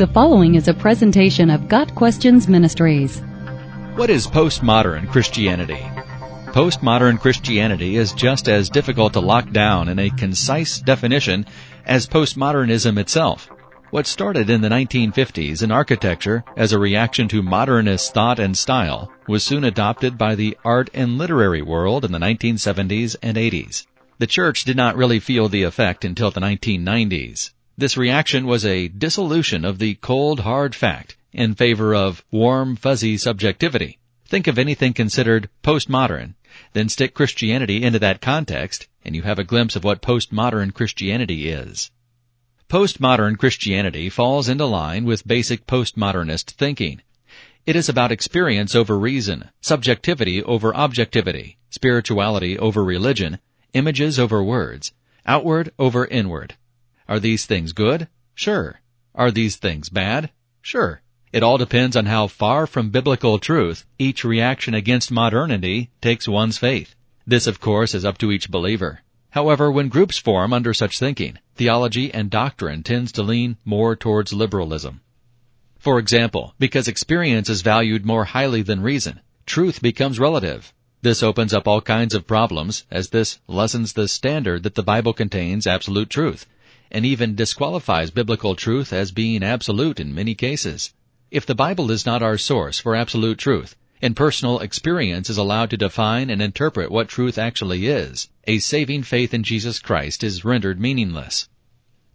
The following is a presentation of Got Questions Ministries. What is postmodern Christianity? Postmodern Christianity is just as difficult to lock down in a concise definition as postmodernism itself. What started in the 1950s in architecture as a reaction to modernist thought and style was soon adopted by the art and literary world in the 1970s and 80s. The church did not really feel the effect until the 1990s. This reaction was a dissolution of the cold, hard fact in favor of warm, fuzzy subjectivity. Think of anything considered postmodern, then stick Christianity into that context, and you have a glimpse of what postmodern Christianity is. Postmodern Christianity falls into line with basic postmodernist thinking. It is about experience over reason, subjectivity over objectivity, spirituality over religion, images over words, outward over inward. Are these things good? Sure. Are these things bad? Sure. It all depends on how far from biblical truth each reaction against modernity takes one's faith. This, of course, is up to each believer. However, when groups form under such thinking, theology and doctrine tends to lean more towards liberalism. For example, because experience is valued more highly than reason, truth becomes relative. This opens up all kinds of problems, as this lessens the standard that the Bible contains absolute truth, and even disqualifies biblical truth as being absolute in many cases. If the Bible is not our source for absolute truth, and personal experience is allowed to define and interpret what truth actually is, a saving faith in Jesus Christ is rendered meaningless.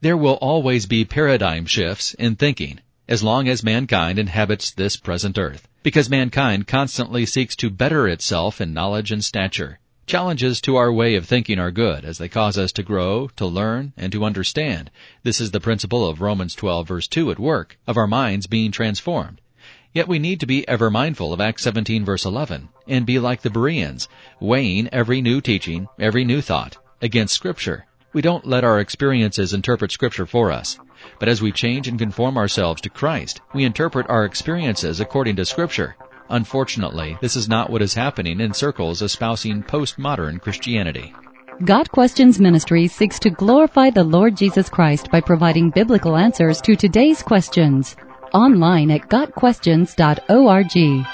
There will always be paradigm shifts in thinking as long as mankind inhabits this present earth, because mankind constantly seeks to better itself in knowledge and stature. Challenges to our way of thinking are good as they cause us to grow, to learn, and to understand. This is the principle of Romans 12 verse 2 at work, of our minds being transformed. Yet we need to be ever mindful of Acts 17 verse 11 and be like the Bereans, weighing every new teaching, every new thought against scripture. We don't let our experiences interpret scripture for us. But as we change and conform ourselves to Christ, we interpret our experiences according to scripture Unfortunately, this is not what is happening in circles espousing postmodern Christianity. Got Questions Ministry seeks to glorify the Lord Jesus Christ by providing biblical answers to today's questions. Online at GotQuestions.org.